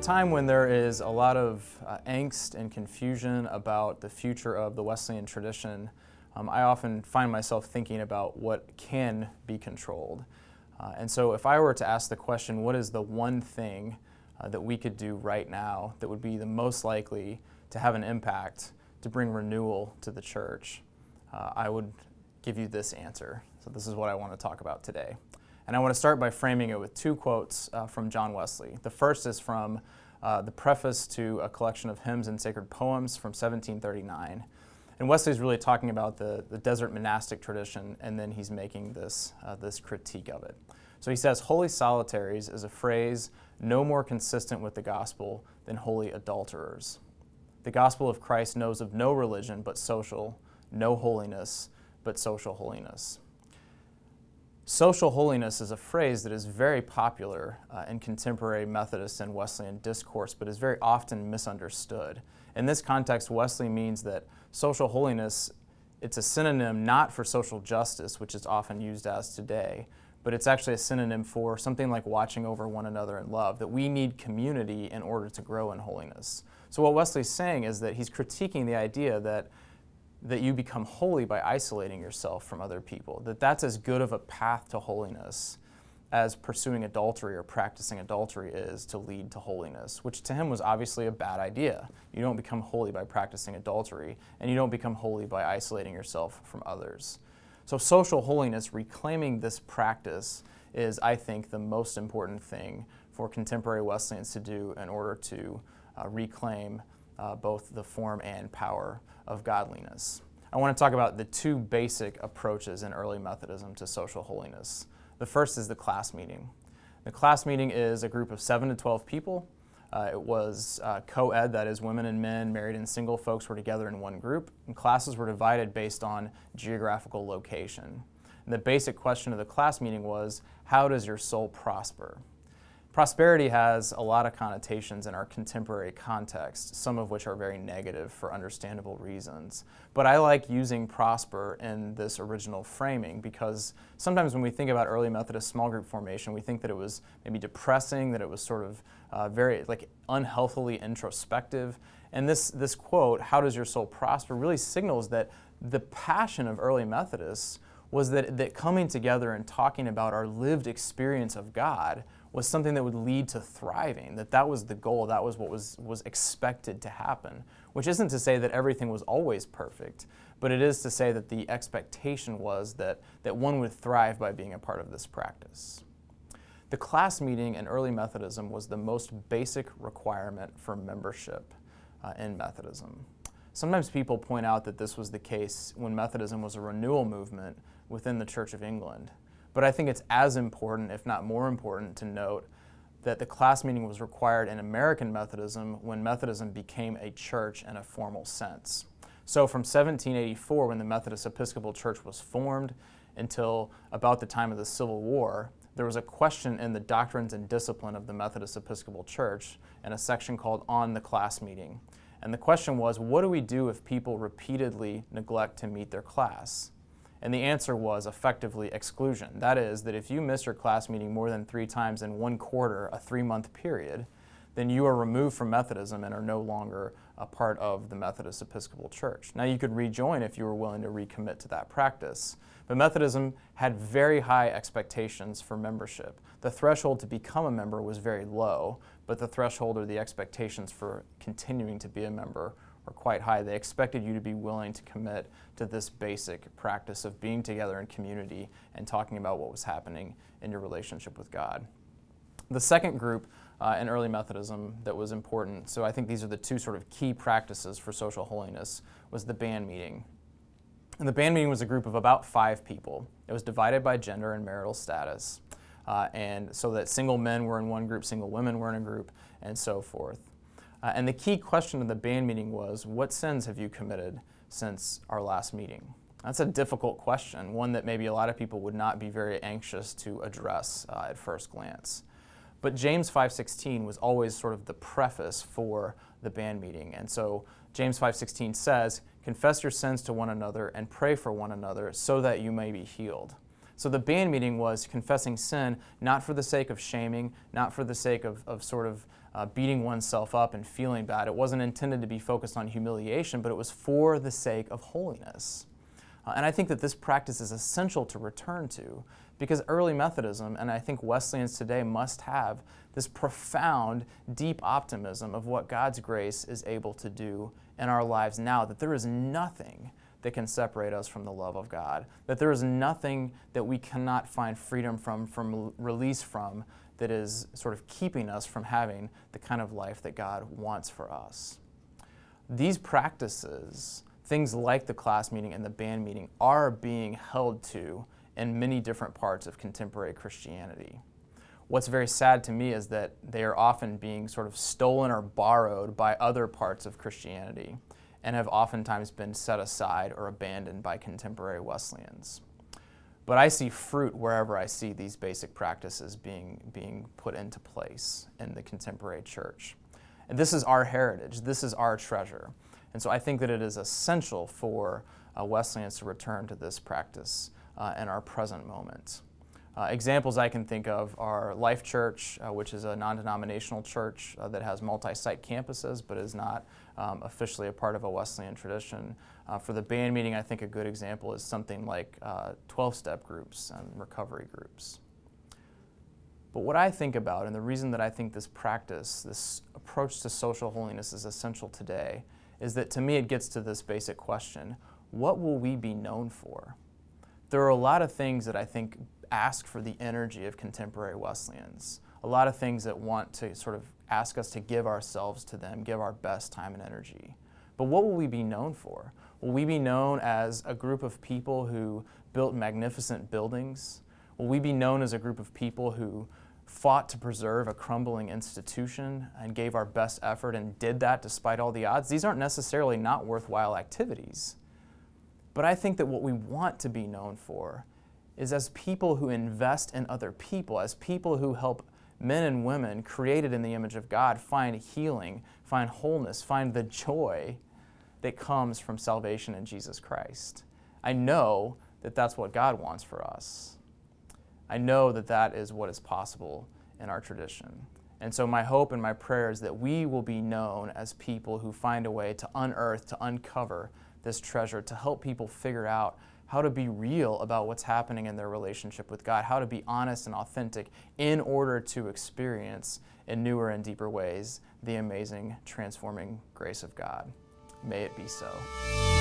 time when there is a lot of uh, angst and confusion about the future of the Wesleyan tradition, um, I often find myself thinking about what can be controlled. Uh, and so, if I were to ask the question, what is the one thing uh, that we could do right now that would be the most likely to have an impact to bring renewal to the church, uh, I would give you this answer. So, this is what I want to talk about today. And I want to start by framing it with two quotes uh, from John Wesley. The first is from uh, the preface to a collection of hymns and sacred poems from 1739. And Wesley's really talking about the, the desert monastic tradition, and then he's making this, uh, this critique of it. So he says, Holy solitaries is a phrase no more consistent with the gospel than holy adulterers. The gospel of Christ knows of no religion but social, no holiness but social holiness. Social holiness is a phrase that is very popular uh, in contemporary Methodist and Wesleyan discourse, but is very often misunderstood. In this context, Wesley means that social holiness it's a synonym not for social justice, which is often used as today, but it's actually a synonym for something like watching over one another in love, that we need community in order to grow in holiness. So, what Wesley's saying is that he's critiquing the idea that that you become holy by isolating yourself from other people. That that's as good of a path to holiness as pursuing adultery or practicing adultery is to lead to holiness, which to him was obviously a bad idea. You don't become holy by practicing adultery, and you don't become holy by isolating yourself from others. So, social holiness, reclaiming this practice, is, I think, the most important thing for contemporary Wesleyans to do in order to uh, reclaim uh, both the form and power of godliness. I want to talk about the two basic approaches in early Methodism to social holiness. The first is the class meeting. The class meeting is a group of 7 to 12 people. Uh, it was uh, co ed, that is, women and men, married and single folks were together in one group, and classes were divided based on geographical location. And the basic question of the class meeting was how does your soul prosper? Prosperity has a lot of connotations in our contemporary context, some of which are very negative for understandable reasons. But I like using prosper in this original framing because sometimes when we think about early Methodist small group formation, we think that it was maybe depressing, that it was sort of uh, very like unhealthily introspective. And this, this quote, how does your soul prosper, really signals that the passion of early Methodists was that, that coming together and talking about our lived experience of God was something that would lead to thriving, that that was the goal, that was what was, was expected to happen. Which isn't to say that everything was always perfect, but it is to say that the expectation was that, that one would thrive by being a part of this practice. The class meeting in early Methodism was the most basic requirement for membership uh, in Methodism. Sometimes people point out that this was the case when Methodism was a renewal movement within the Church of England. But I think it's as important, if not more important, to note that the class meeting was required in American Methodism when Methodism became a church in a formal sense. So from 1784, when the Methodist Episcopal Church was formed, until about the time of the Civil War, there was a question in the Doctrines and Discipline of the Methodist Episcopal Church in a section called On the Class Meeting. And the question was, what do we do if people repeatedly neglect to meet their class? And the answer was effectively exclusion. That is, that if you miss your class meeting more than three times in one quarter, a three month period, then you are removed from Methodism and are no longer a part of the Methodist Episcopal Church. Now, you could rejoin if you were willing to recommit to that practice, but Methodism had very high expectations for membership. The threshold to become a member was very low, but the threshold or the expectations for continuing to be a member were quite high. They expected you to be willing to commit to this basic practice of being together in community and talking about what was happening in your relationship with God. The second group uh, in early Methodism that was important, so I think these are the two sort of key practices for social holiness, was the band meeting. And the band meeting was a group of about five people. It was divided by gender and marital status. Uh, and so that single men were in one group, single women were in a group, and so forth. Uh, and the key question of the band meeting was What sins have you committed since our last meeting? That's a difficult question, one that maybe a lot of people would not be very anxious to address uh, at first glance. But James 5:16 was always sort of the preface for the band meeting. And so James 5:16 says, "Confess your sins to one another and pray for one another so that you may be healed." So the band meeting was confessing sin not for the sake of shaming, not for the sake of, of sort of uh, beating oneself up and feeling bad. It wasn't intended to be focused on humiliation, but it was for the sake of holiness. Uh, and I think that this practice is essential to return to because early Methodism, and I think Wesleyans today must have this profound, deep optimism of what God's grace is able to do in our lives now, that there is nothing that can separate us from the love of God, that there is nothing that we cannot find freedom from, from release from, that is sort of keeping us from having the kind of life that God wants for us. These practices, things like the class meeting and the band meeting, are being held to in many different parts of contemporary Christianity. What's very sad to me is that they are often being sort of stolen or borrowed by other parts of Christianity and have oftentimes been set aside or abandoned by contemporary Wesleyans. But I see fruit wherever I see these basic practices being, being put into place in the contemporary church. And this is our heritage, this is our treasure. And so I think that it is essential for uh, Wesleyans to return to this practice uh, in our present moment. Uh, examples I can think of are Life Church, uh, which is a non denominational church uh, that has multi site campuses but is not um, officially a part of a Wesleyan tradition. Uh, for the band meeting, I think a good example is something like 12 uh, step groups and recovery groups. But what I think about, and the reason that I think this practice, this approach to social holiness is essential today, is that to me it gets to this basic question what will we be known for? There are a lot of things that I think ask for the energy of contemporary Wesleyans. A lot of things that want to sort of ask us to give ourselves to them, give our best time and energy. But what will we be known for? Will we be known as a group of people who built magnificent buildings? Will we be known as a group of people who fought to preserve a crumbling institution and gave our best effort and did that despite all the odds? These aren't necessarily not worthwhile activities. But I think that what we want to be known for is as people who invest in other people, as people who help men and women created in the image of God find healing, find wholeness, find the joy that comes from salvation in Jesus Christ. I know that that's what God wants for us. I know that that is what is possible in our tradition. And so, my hope and my prayer is that we will be known as people who find a way to unearth, to uncover this treasure, to help people figure out how to be real about what's happening in their relationship with God, how to be honest and authentic in order to experience in newer and deeper ways the amazing, transforming grace of God. May it be so.